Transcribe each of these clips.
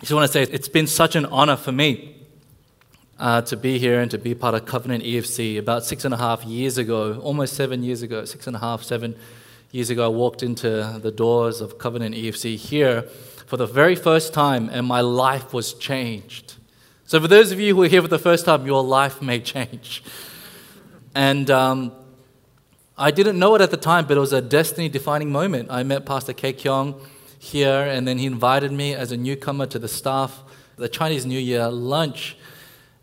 I just want to say it's been such an honor for me uh, to be here and to be part of Covenant EFC. About six and a half years ago, almost seven years ago, six and a half, seven years ago, I walked into the doors of Covenant EFC here for the very first time, and my life was changed. So, for those of you who are here for the first time, your life may change. And um, I didn't know it at the time, but it was a destiny defining moment. I met Pastor Kei Kyung here, and then he invited me as a newcomer to the staff, the Chinese New Year lunch.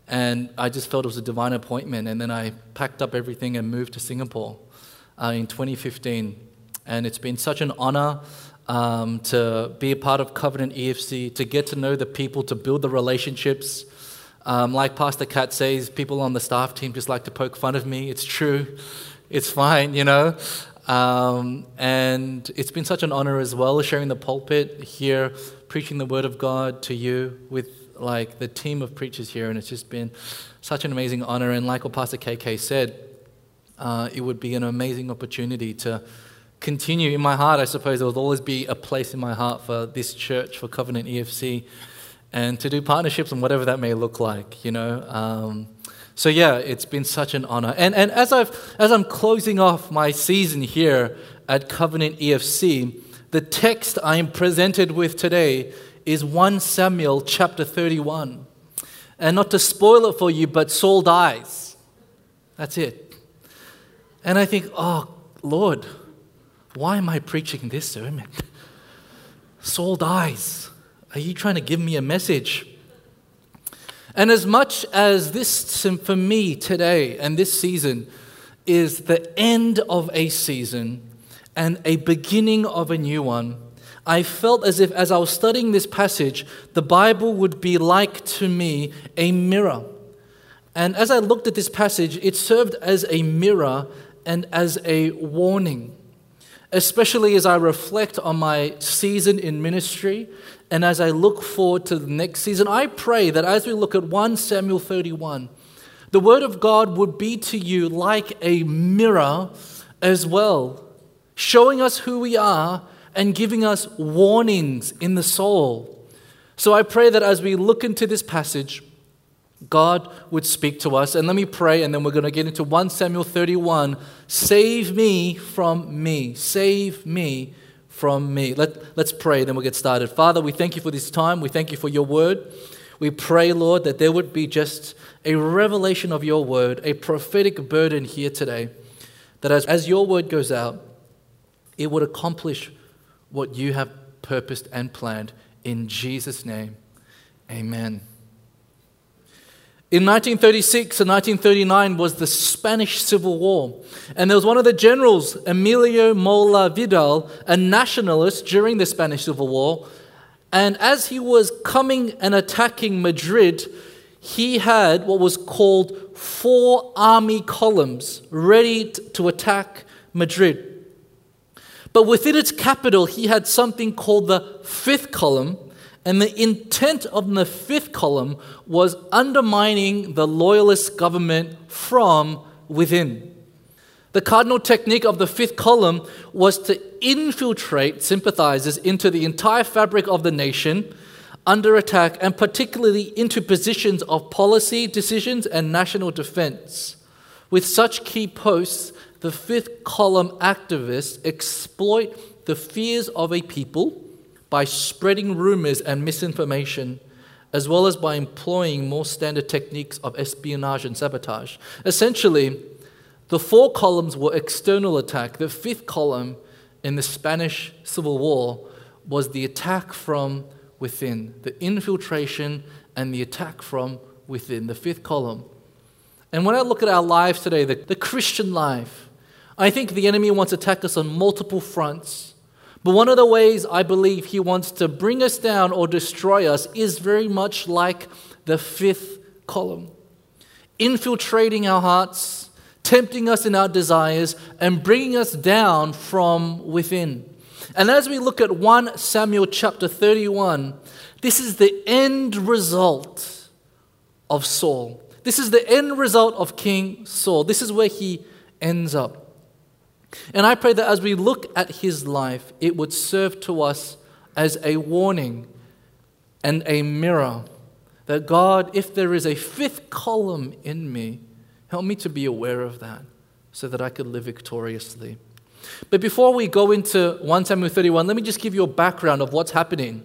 And I just felt it was a divine appointment. And then I packed up everything and moved to Singapore uh, in 2015. And it's been such an honor um, to be a part of Covenant EFC, to get to know the people, to build the relationships. Um, like Pastor Kat says, people on the staff team just like to poke fun of me. It's true. It's fine, you know. Um, and it's been such an honor as well, sharing the pulpit here, preaching the word of God to you with like the team of preachers here. And it's just been such an amazing honor. And like what Pastor KK said, uh, it would be an amazing opportunity to continue in my heart. I suppose there will always be a place in my heart for this church, for Covenant EFC, and to do partnerships and whatever that may look like, you know. Um, so yeah, it's been such an honor. And, and as, I've, as I'm closing off my season here at Covenant EFC, the text I am presented with today is 1 Samuel chapter 31. And not to spoil it for you, but Saul dies. That's it. And I think, oh, Lord, why am I preaching this sermon? Saul dies. Are you trying to give me a message? And as much as this, for me today and this season, is the end of a season and a beginning of a new one, I felt as if as I was studying this passage, the Bible would be like to me a mirror. And as I looked at this passage, it served as a mirror and as a warning especially as I reflect on my season in ministry and as I look forward to the next season. I pray that as we look at 1 Samuel 31, the Word of God would be to you like a mirror as well, showing us who we are and giving us warnings in the soul. So I pray that as we look into this passage, God would speak to us. And let me pray, and then we're going to get into 1 Samuel 31. Save me from me. Save me from me. Let, let's pray, then we'll get started. Father, we thank you for this time. We thank you for your word. We pray, Lord, that there would be just a revelation of your word, a prophetic burden here today, that as, as your word goes out, it would accomplish what you have purposed and planned. In Jesus' name, amen. In 1936 and 1939 was the Spanish Civil War. And there was one of the generals, Emilio Mola Vidal, a nationalist during the Spanish Civil War. And as he was coming and attacking Madrid, he had what was called four army columns ready to attack Madrid. But within its capital, he had something called the fifth column and the intent of the fifth column was undermining the loyalist government from within. The cardinal technique of the fifth column was to infiltrate sympathizers into the entire fabric of the nation under attack, and particularly into positions of policy decisions and national defense. With such key posts, the fifth column activists exploit the fears of a people by spreading rumors and misinformation, as well as by employing more standard techniques of espionage and sabotage. Essentially, the four columns were external attack. The fifth column in the Spanish Civil War was the attack from within, the infiltration and the attack from within, the fifth column. And when I look at our lives today, the, the Christian life, I think the enemy wants to attack us on multiple fronts. But one of the ways I believe he wants to bring us down or destroy us is very much like the fifth column, infiltrating our hearts, tempting us in our desires, and bringing us down from within. And as we look at 1 Samuel chapter 31, this is the end result of Saul. This is the end result of King Saul. This is where he ends up. And I pray that as we look at his life, it would serve to us as a warning and a mirror that God, if there is a fifth column in me, help me to be aware of that so that I could live victoriously. But before we go into 1 Samuel 31, let me just give you a background of what's happening.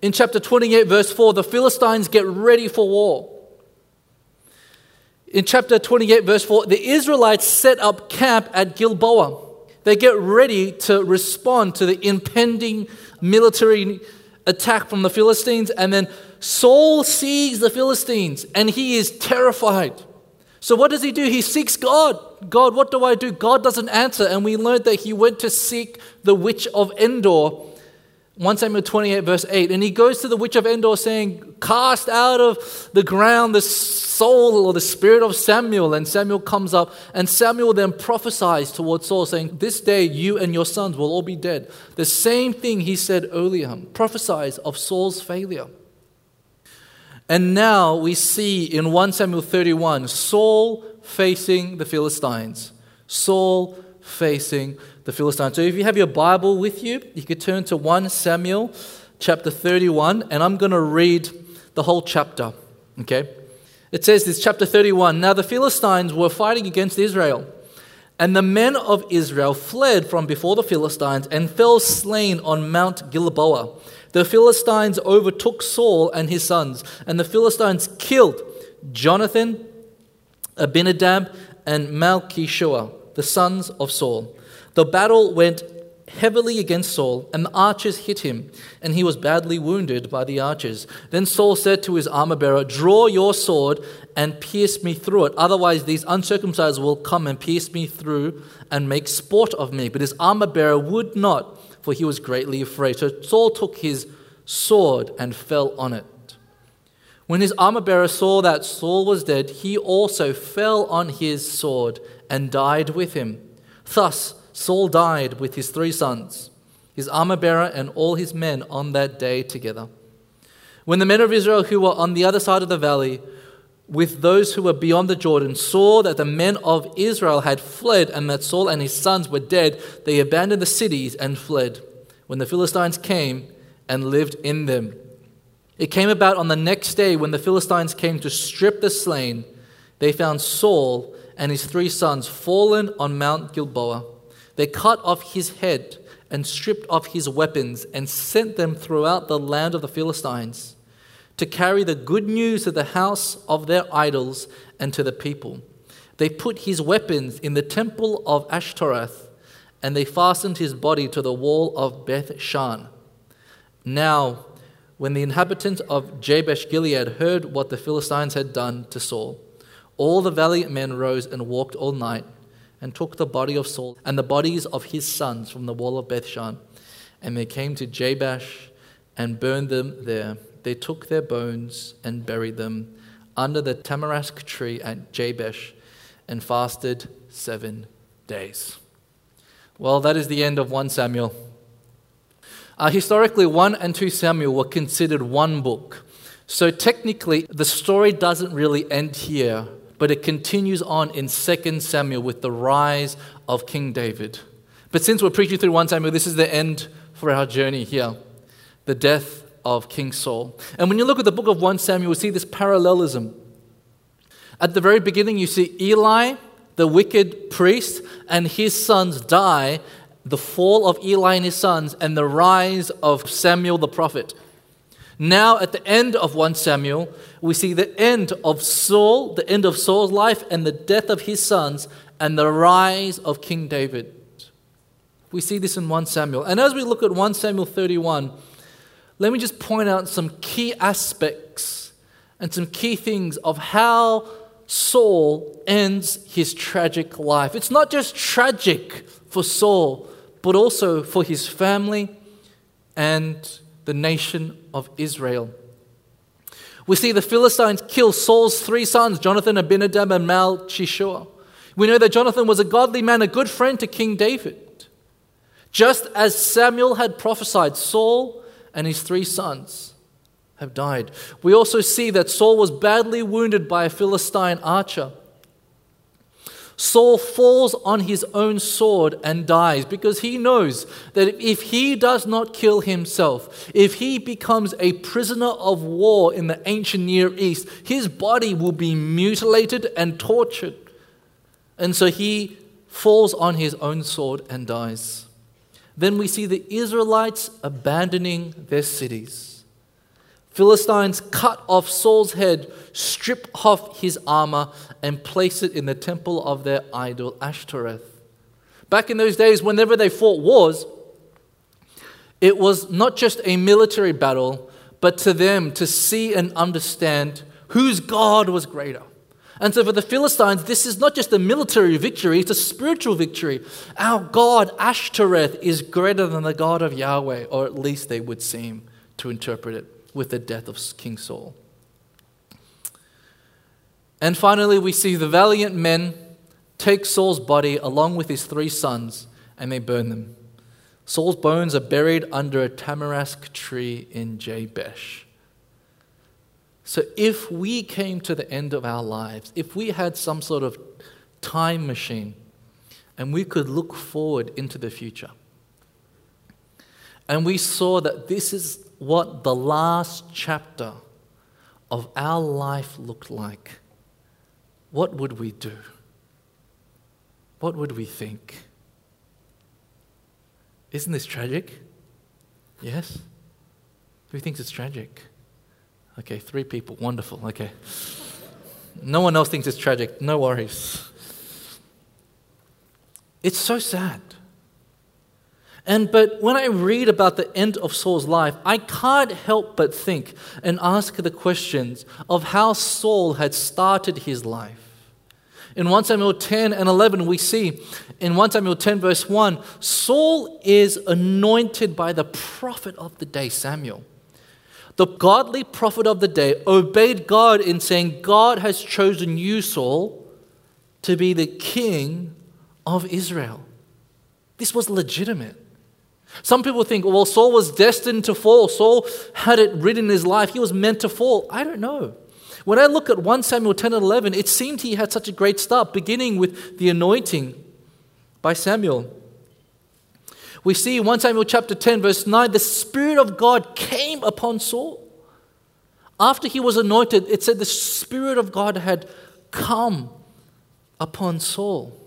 In chapter 28, verse 4, the Philistines get ready for war. In chapter 28, verse 4, the Israelites set up camp at Gilboa. They get ready to respond to the impending military attack from the Philistines, and then Saul sees the Philistines and he is terrified. So, what does he do? He seeks God. God, what do I do? God doesn't answer. And we learned that he went to seek the witch of Endor 1 Samuel 28, verse 8. And he goes to the witch of Endor saying, Cast out of the ground the soul or the spirit of Samuel. And Samuel comes up, and Samuel then prophesies towards Saul, saying, This day you and your sons will all be dead. The same thing he said earlier, prophesies of Saul's failure. And now we see in 1 Samuel 31 Saul facing the Philistines. Saul facing the Philistines. So if you have your Bible with you, you could turn to 1 Samuel chapter 31, and I'm going to read the whole chapter. Okay? It says this, chapter 31 Now the Philistines were fighting against Israel. And the men of Israel fled from before the Philistines and fell slain on Mount Gilboa. The Philistines overtook Saul and his sons, and the Philistines killed Jonathan, Abinadab, and Malchishua, the sons of Saul. The battle went heavily against Saul, and the archers hit him, and he was badly wounded by the archers. Then Saul said to his armor bearer, Draw your sword and pierce me through it. Otherwise, these uncircumcised will come and pierce me through and make sport of me. But his armor bearer would not, for he was greatly afraid. So Saul took his sword and fell on it. When his armor bearer saw that Saul was dead, he also fell on his sword and died with him. Thus, Saul died with his three sons, his armor bearer, and all his men on that day together. When the men of Israel who were on the other side of the valley, with those who were beyond the Jordan, saw that the men of Israel had fled and that Saul and his sons were dead, they abandoned the cities and fled. When the Philistines came and lived in them, it came about on the next day when the Philistines came to strip the slain, they found Saul and his three sons fallen on Mount Gilboa. They cut off his head and stripped off his weapons and sent them throughout the land of the Philistines to carry the good news to the house of their idols and to the people. They put his weapons in the temple of Ashtoreth and they fastened his body to the wall of Beth Shan. Now, when the inhabitants of Jabesh Gilead heard what the Philistines had done to Saul, all the valiant men rose and walked all night and took the body of Saul and the bodies of his sons from the wall of Bethshan. And they came to Jabesh and burned them there. They took their bones and buried them under the tamarisk tree at Jabesh and fasted seven days. Well, that is the end of 1 Samuel. Uh, historically, 1 and 2 Samuel were considered one book. So technically, the story doesn't really end here but it continues on in 2 Samuel with the rise of King David. But since we're preaching through 1 Samuel, this is the end for our journey here the death of King Saul. And when you look at the book of 1 Samuel, you see this parallelism. At the very beginning, you see Eli, the wicked priest, and his sons die, the fall of Eli and his sons, and the rise of Samuel the prophet. Now, at the end of 1 Samuel, we see the end of Saul, the end of Saul's life, and the death of his sons, and the rise of King David. We see this in 1 Samuel. And as we look at 1 Samuel 31, let me just point out some key aspects and some key things of how Saul ends his tragic life. It's not just tragic for Saul, but also for his family and the nation of Israel. We see the Philistines kill Saul's three sons, Jonathan, Abinadab, and Malchishua. We know that Jonathan was a godly man, a good friend to King David. Just as Samuel had prophesied, Saul and his three sons have died. We also see that Saul was badly wounded by a Philistine archer. Saul falls on his own sword and dies because he knows that if he does not kill himself, if he becomes a prisoner of war in the ancient Near East, his body will be mutilated and tortured. And so he falls on his own sword and dies. Then we see the Israelites abandoning their cities. Philistines cut off Saul's head, strip off his armor, and place it in the temple of their idol Ashtoreth. Back in those days, whenever they fought wars, it was not just a military battle, but to them to see and understand whose God was greater. And so for the Philistines, this is not just a military victory, it's a spiritual victory. Our God, Ashtoreth, is greater than the God of Yahweh, or at least they would seem to interpret it with the death of King Saul. And finally, we see the valiant men take Saul's body along with his three sons and they burn them. Saul's bones are buried under a tamarisk tree in Jabesh. So, if we came to the end of our lives, if we had some sort of time machine and we could look forward into the future, and we saw that this is what the last chapter of our life looked like, what would we do? What would we think? Isn't this tragic? Yes? Who thinks it's tragic? Okay, three people. Wonderful. Okay. No one else thinks it's tragic. No worries. It's so sad. And but when I read about the end of Saul's life, I can't help but think and ask the questions of how Saul had started his life. In 1 Samuel 10 and 11, we see in 1 Samuel 10, verse 1, Saul is anointed by the prophet of the day, Samuel. The godly prophet of the day obeyed God in saying, God has chosen you, Saul, to be the king of Israel. This was legitimate. Some people think, well, Saul was destined to fall. Saul had it written in his life. He was meant to fall. I don't know. When I look at 1 Samuel 10 and 11, it seemed he had such a great start, beginning with the anointing by Samuel. We see 1 Samuel chapter 10, verse 9, the Spirit of God came upon Saul. After he was anointed, it said the Spirit of God had come upon Saul.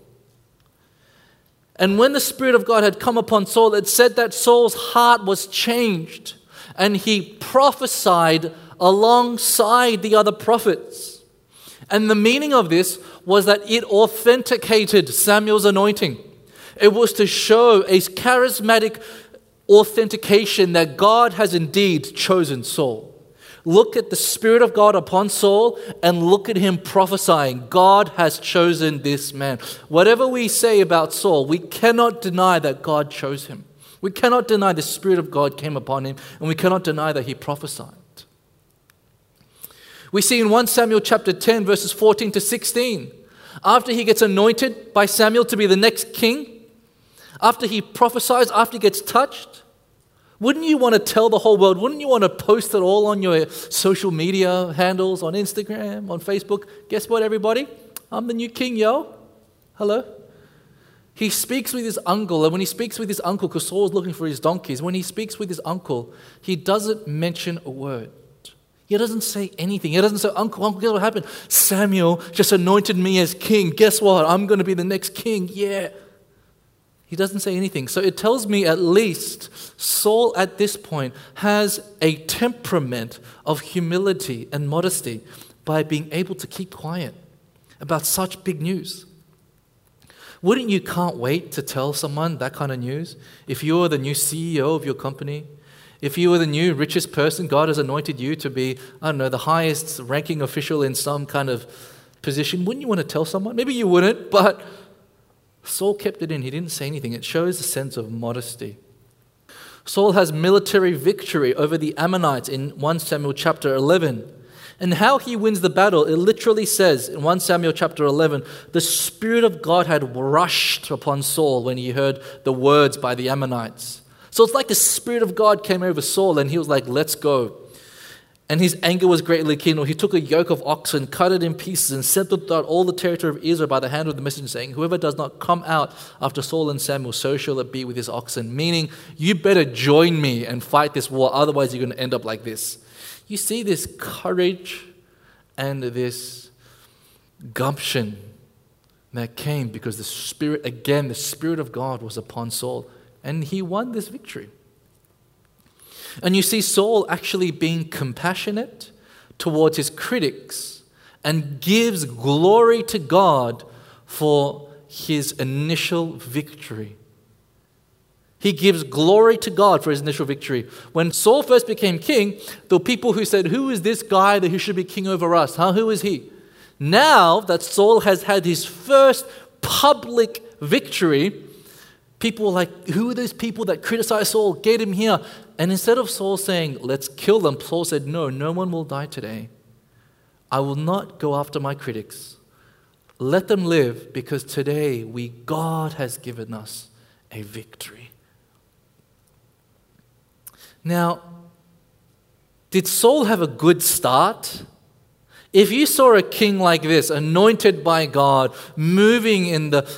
And when the Spirit of God had come upon Saul, it said that Saul's heart was changed and he prophesied alongside the other prophets. And the meaning of this was that it authenticated Samuel's anointing. It was to show a charismatic authentication that God has indeed chosen Saul. Look at the Spirit of God upon Saul and look at him prophesying. God has chosen this man. Whatever we say about Saul, we cannot deny that God chose him. We cannot deny the Spirit of God came upon him, and we cannot deny that he prophesied. We see in 1 Samuel chapter 10, verses 14 to 16, after he gets anointed by Samuel to be the next king, after he prophesies, after he gets touched, wouldn't you want to tell the whole world? Wouldn't you want to post it all on your social media handles, on Instagram, on Facebook? Guess what, everybody? I'm the new king, yo. Hello? He speaks with his uncle, and when he speaks with his uncle, because Saul's looking for his donkeys, when he speaks with his uncle, he doesn't mention a word. He doesn't say anything. He doesn't say, Uncle, Uncle, guess what happened? Samuel just anointed me as king. Guess what? I'm going to be the next king. Yeah. He doesn't say anything. So it tells me at least Saul at this point has a temperament of humility and modesty by being able to keep quiet about such big news. Wouldn't you can't wait to tell someone that kind of news? If you were the new CEO of your company, if you were the new richest person, God has anointed you to be, I don't know, the highest ranking official in some kind of position, wouldn't you want to tell someone? Maybe you wouldn't, but Saul kept it in. He didn't say anything. It shows a sense of modesty. Saul has military victory over the Ammonites in 1 Samuel chapter 11. And how he wins the battle, it literally says in 1 Samuel chapter 11, the Spirit of God had rushed upon Saul when he heard the words by the Ammonites. So it's like the Spirit of God came over Saul and he was like, let's go. And his anger was greatly kindled. He took a yoke of oxen, cut it in pieces, and sent it throughout all the territory of Israel by the hand of the messenger, saying, Whoever does not come out after Saul and Samuel, so shall it be with his oxen. Meaning, you better join me and fight this war, otherwise, you're going to end up like this. You see this courage and this gumption that came because the Spirit, again, the Spirit of God was upon Saul, and he won this victory. And you see Saul actually being compassionate towards his critics and gives glory to God for his initial victory. He gives glory to God for his initial victory. When Saul first became king, were people who said, Who is this guy that he should be king over us? Huh? Who is he? Now that Saul has had his first public victory, people were like, Who are those people that criticize Saul? Get him here. And instead of Saul saying, Let's kill them, Saul said, No, no one will die today. I will not go after my critics. Let them live because today we, God has given us a victory. Now, did Saul have a good start? If you saw a king like this, anointed by God, moving in the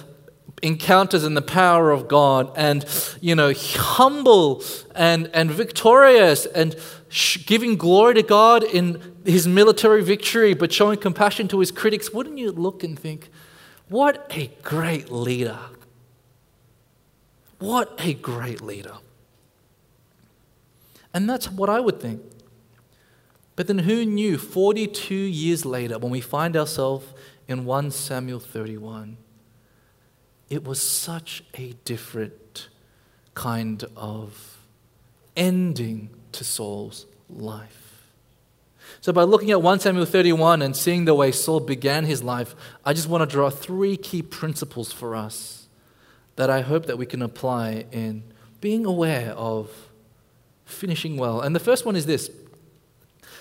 encounters in the power of God and, you know, humble and, and victorious and sh- giving glory to God in his military victory, but showing compassion to his critics, wouldn't you look and think, what a great leader? What a great leader. And that's what I would think. But then who knew 42 years later, when we find ourselves in 1 Samuel 31, it was such a different kind of ending to Saul's life. So, by looking at 1 Samuel 31 and seeing the way Saul began his life, I just want to draw three key principles for us that I hope that we can apply in being aware of finishing well. And the first one is this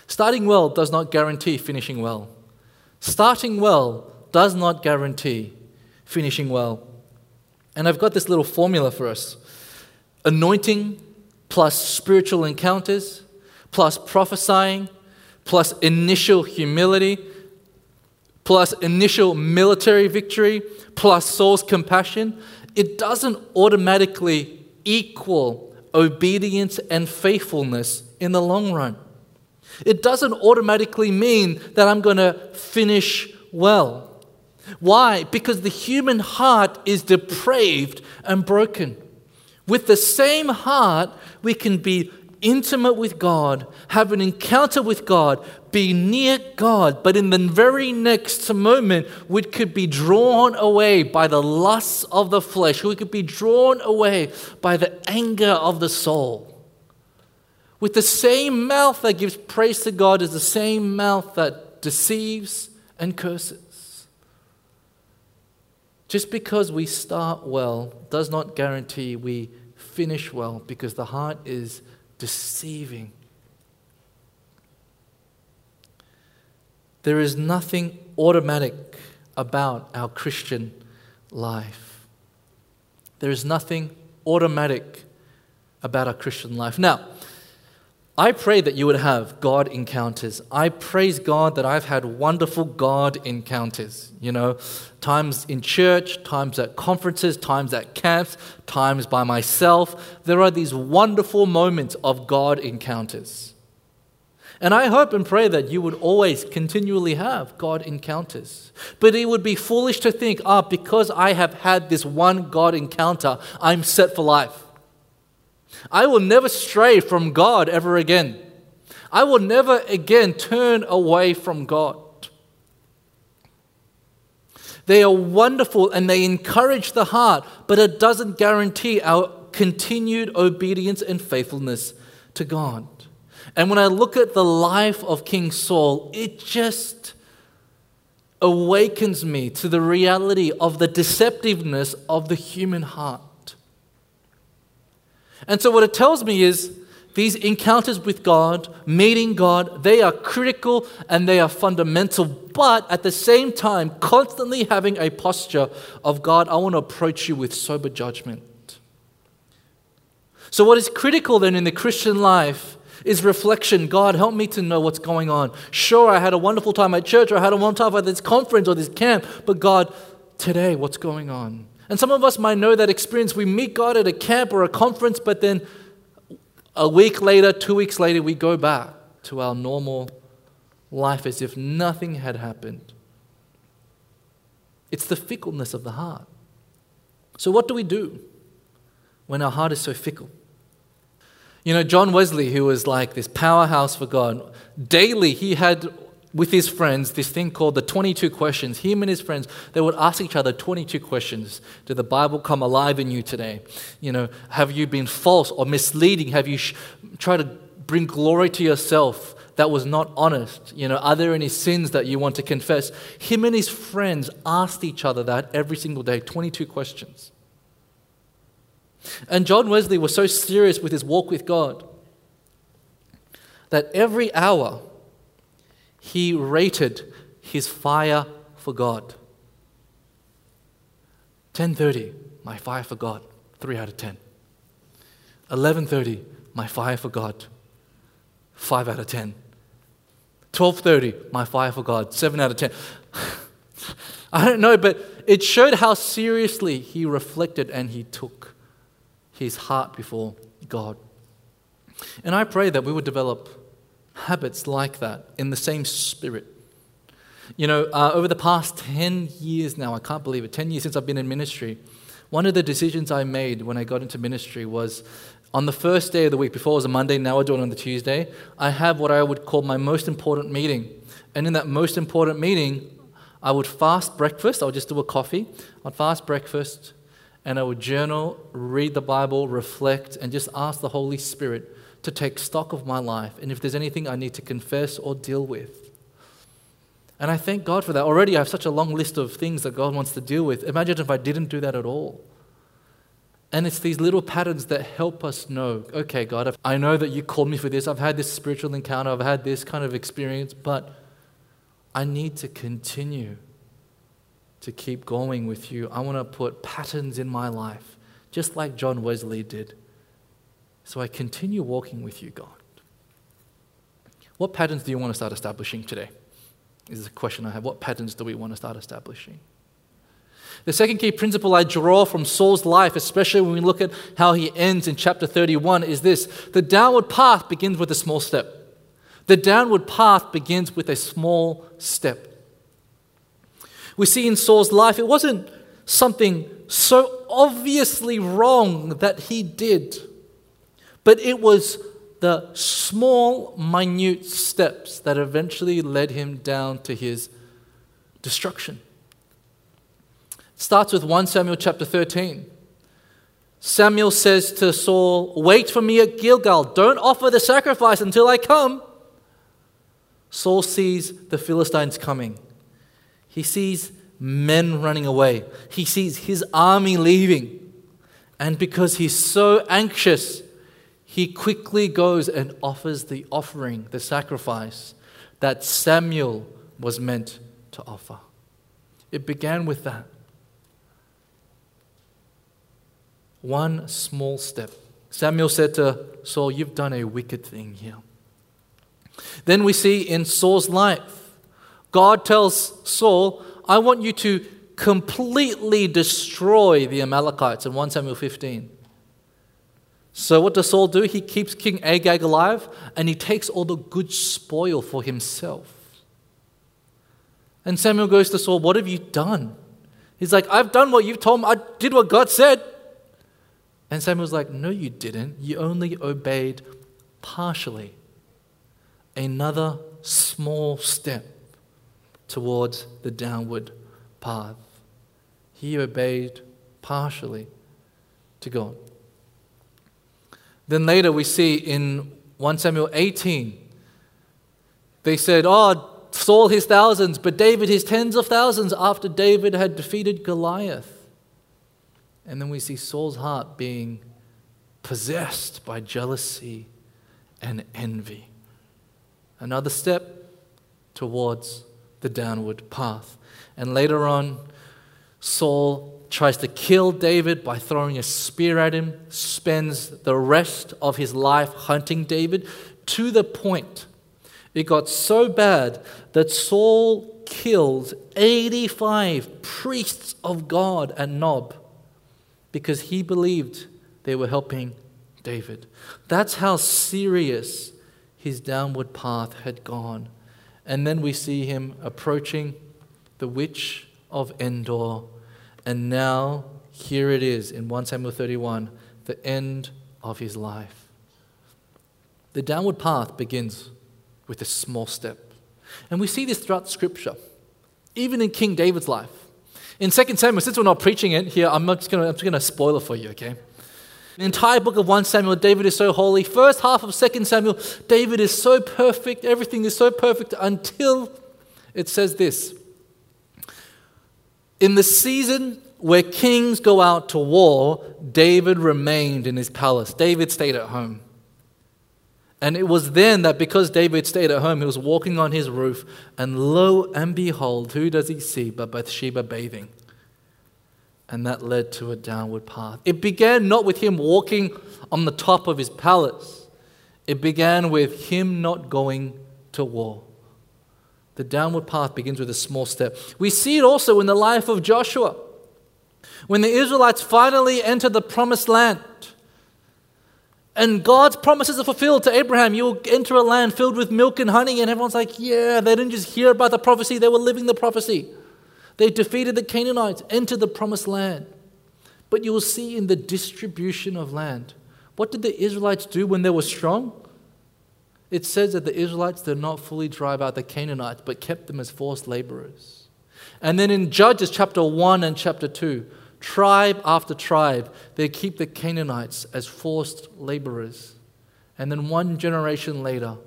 starting well does not guarantee finishing well. Starting well does not guarantee finishing well. And I've got this little formula for us anointing plus spiritual encounters plus prophesying plus initial humility plus initial military victory plus Saul's compassion. It doesn't automatically equal obedience and faithfulness in the long run. It doesn't automatically mean that I'm going to finish well. Why? Because the human heart is depraved and broken. With the same heart, we can be intimate with God, have an encounter with God, be near God, but in the very next moment, we could be drawn away by the lusts of the flesh. We could be drawn away by the anger of the soul. With the same mouth that gives praise to God is the same mouth that deceives and curses. Just because we start well does not guarantee we finish well because the heart is deceiving. There is nothing automatic about our Christian life. There is nothing automatic about our Christian life. Now, I pray that you would have God encounters. I praise God that I've had wonderful God encounters. You know, times in church, times at conferences, times at camps, times by myself. There are these wonderful moments of God encounters. And I hope and pray that you would always continually have God encounters. But it would be foolish to think, ah, because I have had this one God encounter, I'm set for life. I will never stray from God ever again. I will never again turn away from God. They are wonderful and they encourage the heart, but it doesn't guarantee our continued obedience and faithfulness to God. And when I look at the life of King Saul, it just awakens me to the reality of the deceptiveness of the human heart. And so, what it tells me is These encounters with God, meeting God, they are critical and they are fundamental, but at the same time, constantly having a posture of God, I want to approach you with sober judgment. So, what is critical then in the Christian life is reflection. God, help me to know what's going on. Sure, I had a wonderful time at church, or I had a wonderful time at this conference or this camp, but God, today, what's going on? And some of us might know that experience. We meet God at a camp or a conference, but then a week later, two weeks later, we go back to our normal life as if nothing had happened. It's the fickleness of the heart. So, what do we do when our heart is so fickle? You know, John Wesley, who was like this powerhouse for God, daily he had with his friends this thing called the 22 questions. Him and his friends, they would ask each other 22 questions. Did the Bible come alive in you today? You know, have you been false or misleading? Have you sh- tried to bring glory to yourself that was not honest? You know, are there any sins that you want to confess? Him and his friends asked each other that every single day 22 questions. And John Wesley was so serious with his walk with God that every hour he rated his fire for God. 10:30, my fire for God, 3 out of 10. 11:30, my fire for God, 5 out of 10. 12:30, my fire for God, 7 out of 10. I don't know, but it showed how seriously he reflected and he took his heart before God. And I pray that we would develop habits like that in the same spirit. You know, uh, over the past 10 years now, I can't believe it, 10 years since I've been in ministry, one of the decisions I made when I got into ministry was on the first day of the week, before it was a Monday, now I do it on the Tuesday, I have what I would call my most important meeting. And in that most important meeting, I would fast breakfast, I would just do a coffee, I'd fast breakfast, and I would journal, read the Bible, reflect, and just ask the Holy Spirit to take stock of my life and if there's anything I need to confess or deal with. And I thank God for that. Already I have such a long list of things that God wants to deal with. Imagine if I didn't do that at all. And it's these little patterns that help us know okay, God, I know that you called me for this. I've had this spiritual encounter, I've had this kind of experience, but I need to continue to keep going with you. I want to put patterns in my life, just like John Wesley did. So I continue walking with you, God. What patterns do you want to start establishing today? Is a question I have. What patterns do we want to start establishing? The second key principle I draw from Saul's life, especially when we look at how he ends in chapter 31, is this the downward path begins with a small step. The downward path begins with a small step. We see in Saul's life, it wasn't something so obviously wrong that he did. But it was the small, minute steps that eventually led him down to his destruction. It starts with 1 Samuel chapter 13. Samuel says to Saul, Wait for me at Gilgal. Don't offer the sacrifice until I come. Saul sees the Philistines coming. He sees men running away. He sees his army leaving. And because he's so anxious, he quickly goes and offers the offering, the sacrifice that Samuel was meant to offer. It began with that. One small step. Samuel said to Saul, You've done a wicked thing here. Then we see in Saul's life, God tells Saul, I want you to completely destroy the Amalekites in 1 Samuel 15. So, what does Saul do? He keeps King Agag alive and he takes all the good spoil for himself. And Samuel goes to Saul, What have you done? He's like, I've done what you've told me. I did what God said. And Samuel's like, No, you didn't. You only obeyed partially. Another small step towards the downward path. He obeyed partially to God. Then later we see in 1 Samuel 18, they said, Oh, Saul his thousands, but David his tens of thousands after David had defeated Goliath. And then we see Saul's heart being possessed by jealousy and envy. Another step towards the downward path. And later on, Saul tries to kill David by throwing a spear at him, spends the rest of his life hunting David to the point it got so bad that Saul killed 85 priests of God at Nob because he believed they were helping David. That's how serious his downward path had gone. And then we see him approaching the witch of Endor. And now, here it is in 1 Samuel 31, the end of his life. The downward path begins with a small step. And we see this throughout Scripture, even in King David's life. In 2 Samuel, since we're not preaching it here, I'm just going to spoil it for you, okay? The entire book of 1 Samuel, David is so holy. First half of 2 Samuel, David is so perfect. Everything is so perfect until it says this. In the season where kings go out to war, David remained in his palace. David stayed at home. And it was then that because David stayed at home, he was walking on his roof, and lo and behold, who does he see but Bathsheba bathing? And that led to a downward path. It began not with him walking on the top of his palace, it began with him not going to war. The downward path begins with a small step. We see it also in the life of Joshua. When the Israelites finally enter the promised land, and God's promises are fulfilled to Abraham. You'll enter a land filled with milk and honey. And everyone's like, yeah, they didn't just hear about the prophecy, they were living the prophecy. They defeated the Canaanites, entered the promised land. But you will see in the distribution of land, what did the Israelites do when they were strong? It says that the Israelites did not fully drive out the Canaanites, but kept them as forced laborers. And then in Judges chapter 1 and chapter 2, tribe after tribe, they keep the Canaanites as forced laborers. And then one generation later,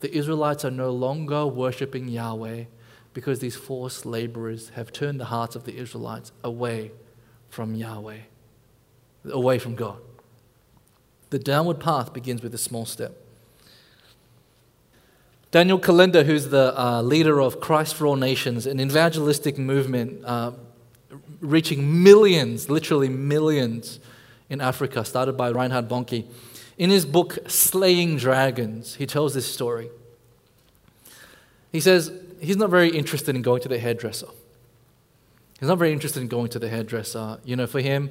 the Israelites are no longer worshiping Yahweh because these forced laborers have turned the hearts of the Israelites away from Yahweh, away from God. The downward path begins with a small step. Daniel Kolenda, who's the uh, leader of Christ for All Nations, an evangelistic movement uh, reaching millions, literally millions in Africa, started by Reinhard Bonnke. In his book, Slaying Dragons, he tells this story. He says he's not very interested in going to the hairdresser. He's not very interested in going to the hairdresser. You know, for him,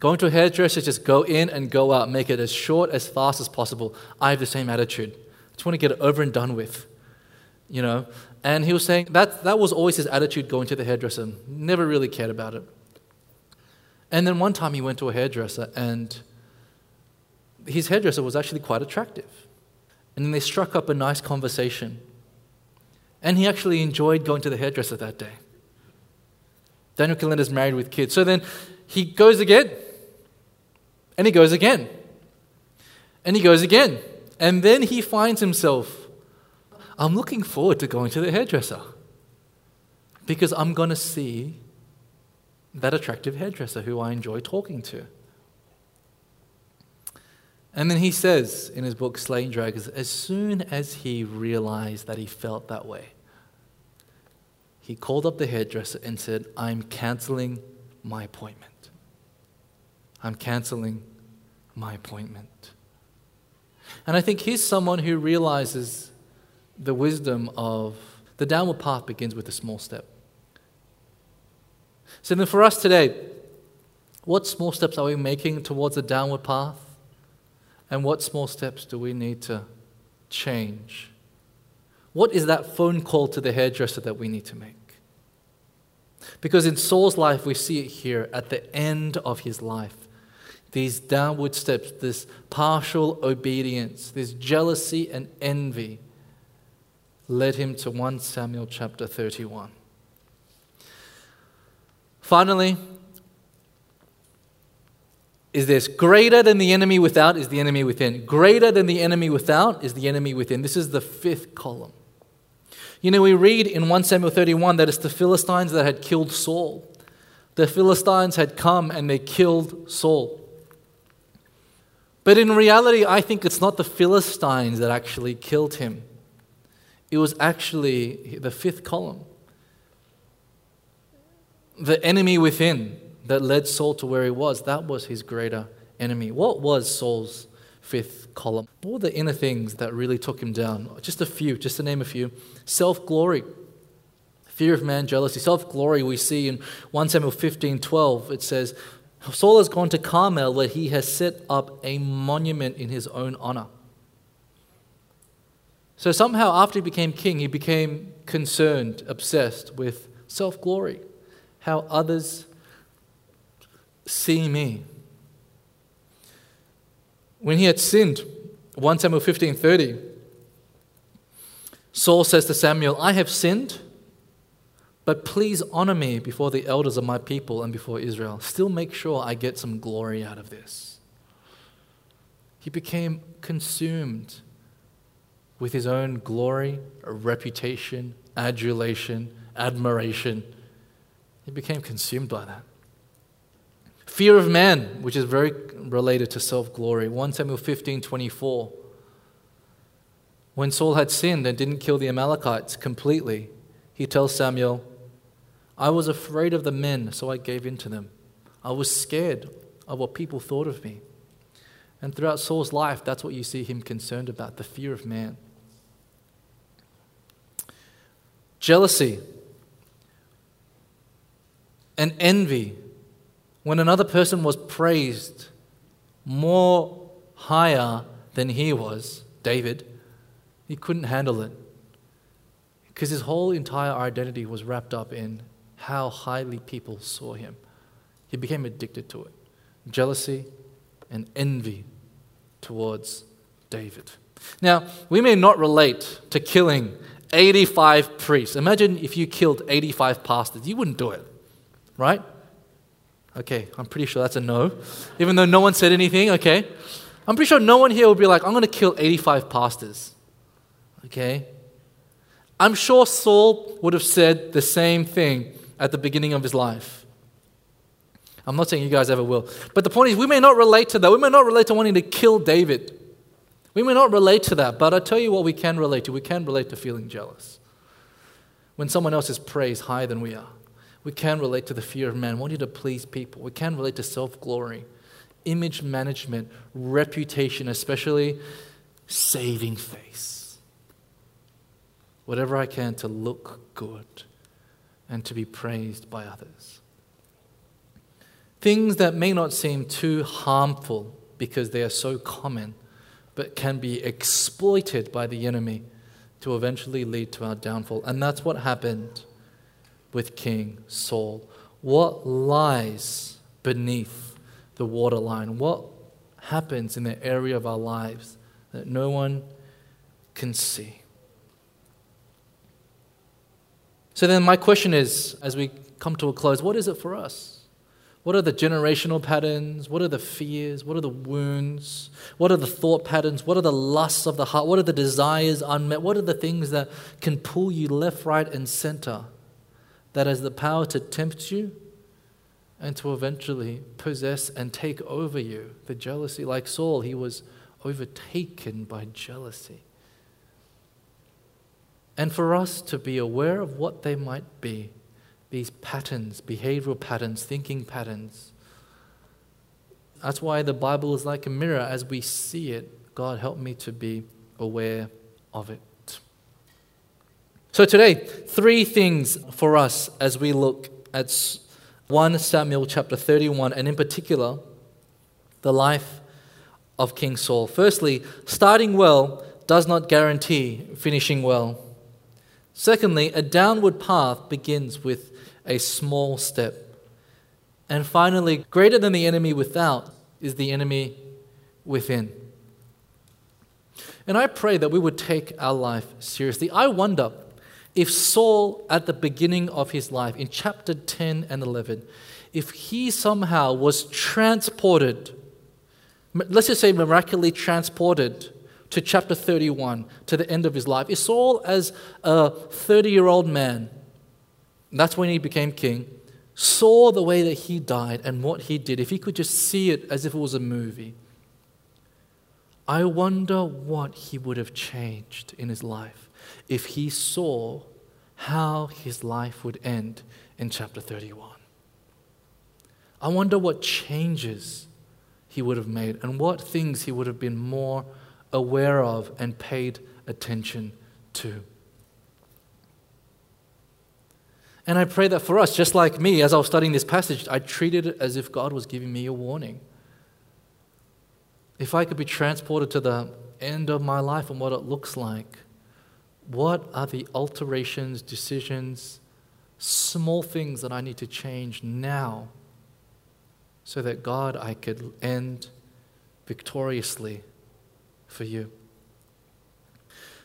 going to a hairdresser is just go in and go out, make it as short, as fast as possible. I have the same attitude. Just want to get it over and done with. You know, and he was saying that that was always his attitude going to the hairdresser. Never really cared about it. And then one time he went to a hairdresser, and his hairdresser was actually quite attractive. And then they struck up a nice conversation. And he actually enjoyed going to the hairdresser that day. Daniel Kolenda's married with kids. So then he goes again. And he goes again. And he goes again. And then he finds himself I'm looking forward to going to the hairdresser because I'm going to see that attractive hairdresser who I enjoy talking to. And then he says in his book, Slaying Dragons, as soon as he realized that he felt that way, he called up the hairdresser and said, I'm canceling my appointment. I'm canceling my appointment. And I think he's someone who realizes the wisdom of the downward path begins with a small step. So then, for us today, what small steps are we making towards the downward path? And what small steps do we need to change? What is that phone call to the hairdresser that we need to make? Because in Saul's life, we see it here at the end of his life. These downward steps, this partial obedience, this jealousy and envy led him to 1 Samuel chapter 31. Finally, is this greater than the enemy without is the enemy within. Greater than the enemy without is the enemy within. This is the fifth column. You know, we read in 1 Samuel 31 that it's the Philistines that had killed Saul. The Philistines had come and they killed Saul. But in reality, I think it's not the Philistines that actually killed him. It was actually the fifth column. The enemy within that led Saul to where he was, that was his greater enemy. What was Saul's fifth column? What were the inner things that really took him down? Just a few, just to name a few. Self glory, fear of man, jealousy. Self glory, we see in 1 Samuel 15 12, it says, Saul has gone to Carmel where he has set up a monument in his own honor. So somehow, after he became king, he became concerned, obsessed with self glory, how others see me. When he had sinned, 1 Samuel 15:30, Saul says to Samuel, I have sinned, but please honor me before the elders of my people and before Israel. Still make sure I get some glory out of this. He became consumed with his own glory, reputation, adulation, admiration. He became consumed by that. Fear of man, which is very related to self glory. 1 Samuel 15 24. When Saul had sinned and didn't kill the Amalekites completely, he tells Samuel, I was afraid of the men, so I gave in to them. I was scared of what people thought of me. And throughout Saul's life, that's what you see him concerned about the fear of man. Jealousy and envy when another person was praised more higher than he was, David, he couldn't handle it. Because his whole entire identity was wrapped up in how highly people saw him. He became addicted to it jealousy and envy towards David. Now, we may not relate to killing 85 priests. Imagine if you killed 85 pastors. You wouldn't do it, right? Okay, I'm pretty sure that's a no. Even though no one said anything, okay. I'm pretty sure no one here will be like, I'm going to kill 85 pastors. Okay? I'm sure Saul would have said the same thing at the beginning of his life. I'm not saying you guys ever will. But the point is, we may not relate to that. We may not relate to wanting to kill David. We may not relate to that, but I tell you what we can relate to. We can relate to feeling jealous. When someone else is praised higher than we are. We can relate to the fear of man, wanting to please people. We can relate to self glory, image management, reputation, especially saving face. Whatever I can to look good and to be praised by others. Things that may not seem too harmful because they are so common, but can be exploited by the enemy to eventually lead to our downfall. And that's what happened with King Saul. What lies beneath the waterline? What happens in the area of our lives that no one can see? So then, my question is as we come to a close, what is it for us? What are the generational patterns? What are the fears? What are the wounds? What are the thought patterns? What are the lusts of the heart? What are the desires unmet? What are the things that can pull you left, right, and center that has the power to tempt you and to eventually possess and take over you. The jealousy, like Saul, he was overtaken by jealousy. And for us to be aware of what they might be, these patterns, behavioral patterns, thinking patterns. That's why the Bible is like a mirror. As we see it, God help me to be aware of it. So, today, three things for us as we look at 1 Samuel chapter 31, and in particular, the life of King Saul. Firstly, starting well does not guarantee finishing well. Secondly, a downward path begins with a small step. And finally, greater than the enemy without is the enemy within. And I pray that we would take our life seriously. I wonder if Saul, at the beginning of his life, in chapter 10 and 11, if he somehow was transported, let's just say miraculously transported to chapter 31, to the end of his life, if Saul, as a 30 year old man, that's when he became king, saw the way that he died and what he did, if he could just see it as if it was a movie, I wonder what he would have changed in his life if he saw how his life would end in chapter 31. I wonder what changes he would have made and what things he would have been more aware of and paid attention to. And I pray that for us, just like me, as I was studying this passage, I treated it as if God was giving me a warning. If I could be transported to the end of my life and what it looks like, what are the alterations, decisions, small things that I need to change now so that God, I could end victoriously for you?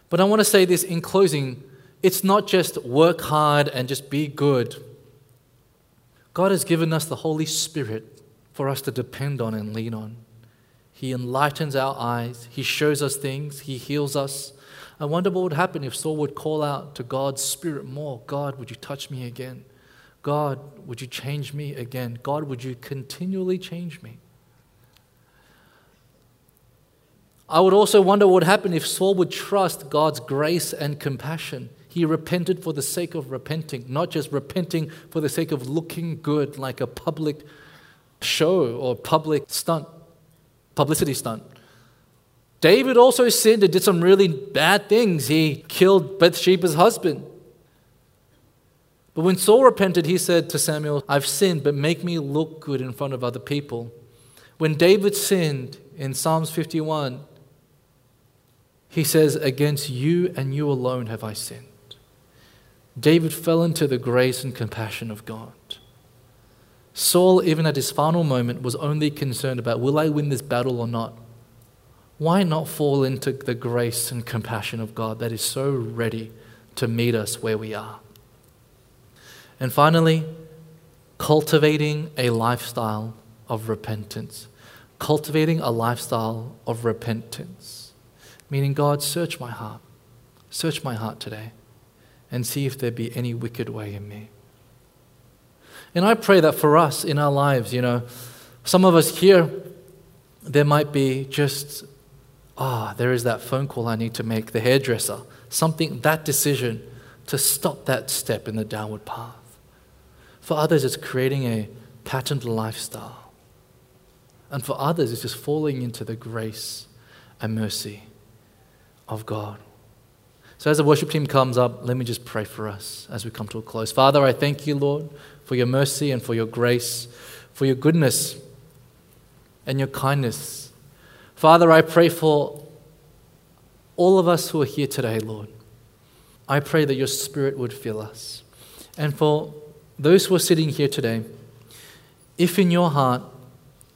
But I want to say this in closing it's not just work hard and just be good. God has given us the Holy Spirit for us to depend on and lean on. He enlightens our eyes, He shows us things, He heals us. I wonder what would happen if Saul would call out to God's Spirit more God, would you touch me again? God, would you change me again? God, would you continually change me? I would also wonder what would happen if Saul would trust God's grace and compassion. He repented for the sake of repenting, not just repenting for the sake of looking good like a public show or public stunt, publicity stunt. David also sinned and did some really bad things. He killed Bathsheba's husband. But when Saul repented, he said to Samuel, I've sinned, but make me look good in front of other people. When David sinned in Psalms 51, he says, Against you and you alone have I sinned. David fell into the grace and compassion of God. Saul, even at his final moment, was only concerned about will I win this battle or not? Why not fall into the grace and compassion of God that is so ready to meet us where we are? And finally, cultivating a lifestyle of repentance. Cultivating a lifestyle of repentance. Meaning, God, search my heart. Search my heart today and see if there be any wicked way in me. And I pray that for us in our lives, you know, some of us here, there might be just, ah, oh, there is that phone call I need to make, the hairdresser, something, that decision to stop that step in the downward path. For others, it's creating a patterned lifestyle. And for others, it's just falling into the grace and mercy of God. So, as the worship team comes up, let me just pray for us as we come to a close. Father, I thank you, Lord, for your mercy and for your grace, for your goodness and your kindness. Father, I pray for all of us who are here today, Lord. I pray that your spirit would fill us. And for those who are sitting here today, if in your heart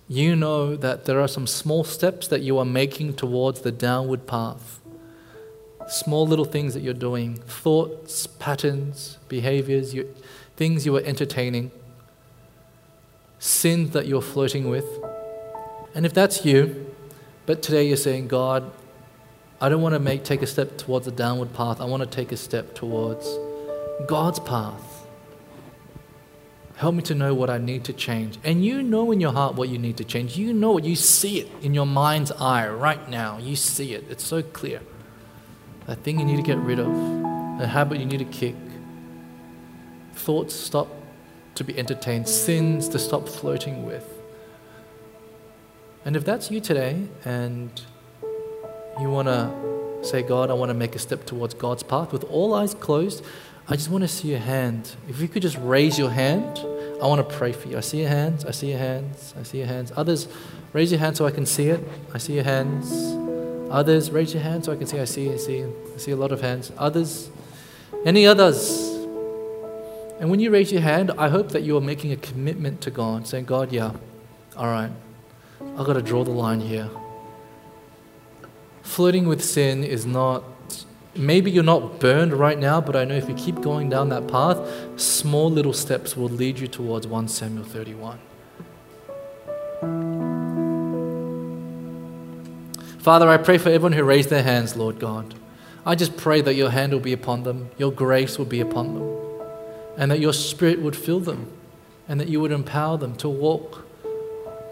you know that there are some small steps that you are making towards the downward path, small little things that you're doing, thoughts, patterns, behaviors, you, things you are entertaining, sins that you're flirting with. And if that's you, but today you're saying, God, I don't want to make, take a step towards the downward path. I want to take a step towards God's path. Help me to know what I need to change. And you know in your heart what you need to change. You know it. You see it in your mind's eye right now. You see it. It's so clear that thing you need to get rid of, a habit you need to kick, thoughts stop to be entertained, sins to stop floating with. And if that's you today and you want to say, God, I want to make a step towards God's path with all eyes closed, I just want to see your hand. If you could just raise your hand, I want to pray for you. I see your hands, I see your hands, I see your hands. Others, raise your hand so I can see it. I see your hands. Others, raise your hand so I can see. I see, I see, I see a lot of hands. Others, any others? And when you raise your hand, I hope that you are making a commitment to God, saying, God, yeah, all right, I've got to draw the line here. Flirting with sin is not, maybe you're not burned right now, but I know if you keep going down that path, small little steps will lead you towards 1 Samuel 31. Father, I pray for everyone who raised their hands, Lord God. I just pray that your hand will be upon them, your grace will be upon them, and that your spirit would fill them, and that you would empower them to walk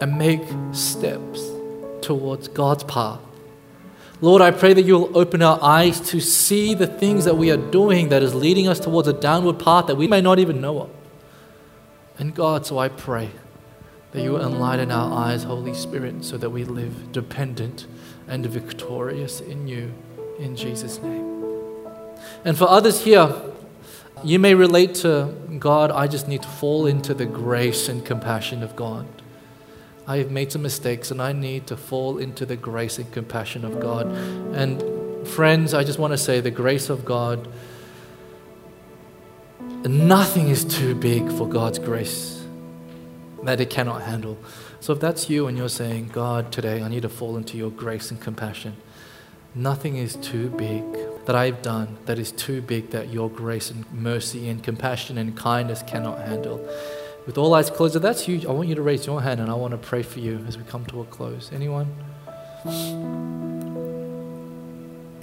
and make steps towards God's path Lord, I pray that you'll open our eyes to see the things that we are doing that is leading us towards a downward path that we may not even know of. And God, so I pray that you will enlighten our eyes, Holy Spirit, so that we live dependent and victorious in you. In Jesus' name. And for others here, you may relate to God, I just need to fall into the grace and compassion of God. I have made some mistakes and I need to fall into the grace and compassion of God. And friends, I just want to say the grace of God, nothing is too big for God's grace that it cannot handle. So if that's you and you're saying, God, today I need to fall into your grace and compassion, nothing is too big that I've done that is too big that your grace and mercy and compassion and kindness cannot handle. With all eyes closed, if that's you, I want you to raise your hand and I want to pray for you as we come to a close. Anyone?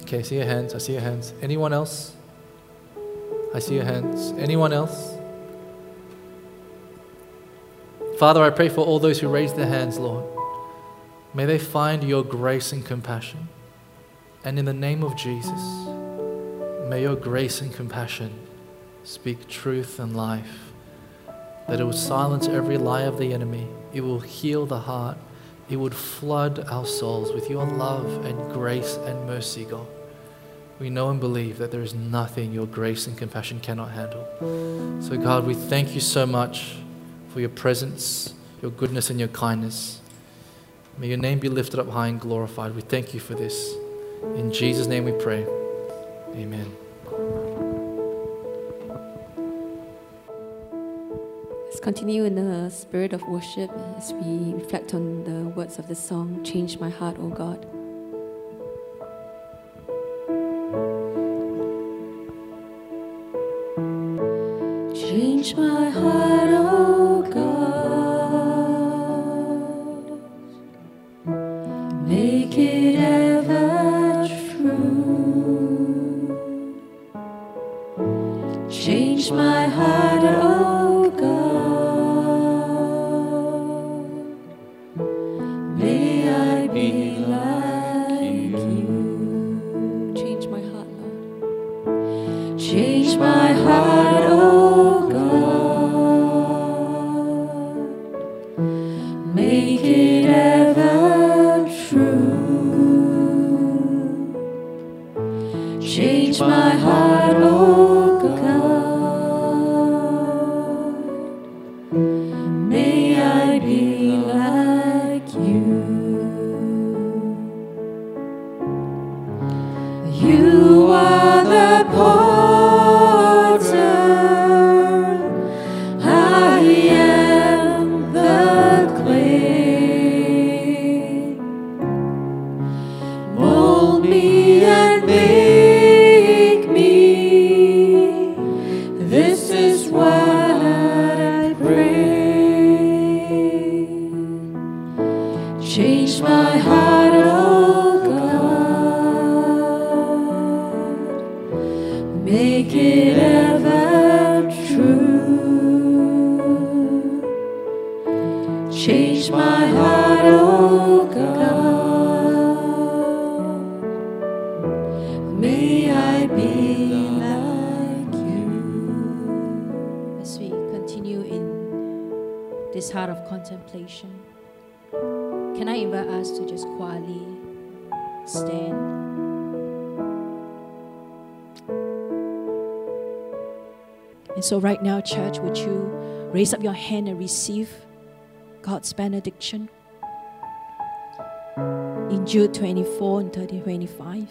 Okay, I see your hands. I see your hands. Anyone else? I see your hands. Anyone else? Father, I pray for all those who raise their hands, Lord. May they find your grace and compassion. And in the name of Jesus, may your grace and compassion speak truth and life that it will silence every lie of the enemy. It will heal the heart. It would flood our souls with your love and grace and mercy, God. We know and believe that there is nothing your grace and compassion cannot handle. So, God, we thank you so much for your presence, your goodness, and your kindness. May your name be lifted up high and glorified. We thank you for this. In Jesus' name we pray. Amen. Let's continue in the spirit of worship as we reflect on the words of the song, Change My Heart, O God. Change my heart, change my heart. So, right now, church, would you raise up your hand and receive God's benediction? In Jude 24 and 30, 25.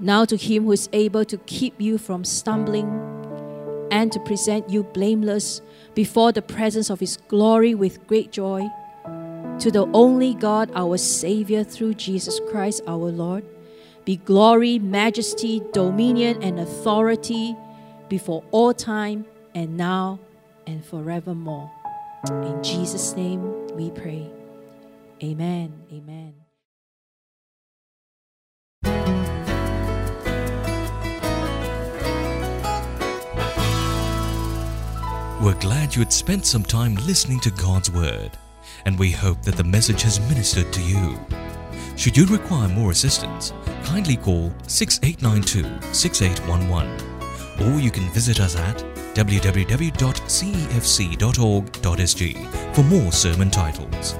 Now, to Him who is able to keep you from stumbling and to present you blameless before the presence of His glory with great joy, to the only God, our Savior, through Jesus Christ our Lord, be glory, majesty, dominion, and authority before all time and now and forevermore. In Jesus' name we pray. Amen. Amen. We're glad you had spent some time listening to God's Word, and we hope that the message has ministered to you. Should you require more assistance, kindly call 6892 6811 or you can visit us at www.cefc.org.sg for more sermon titles.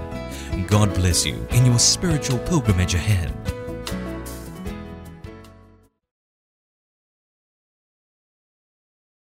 God bless you in your spiritual pilgrimage ahead.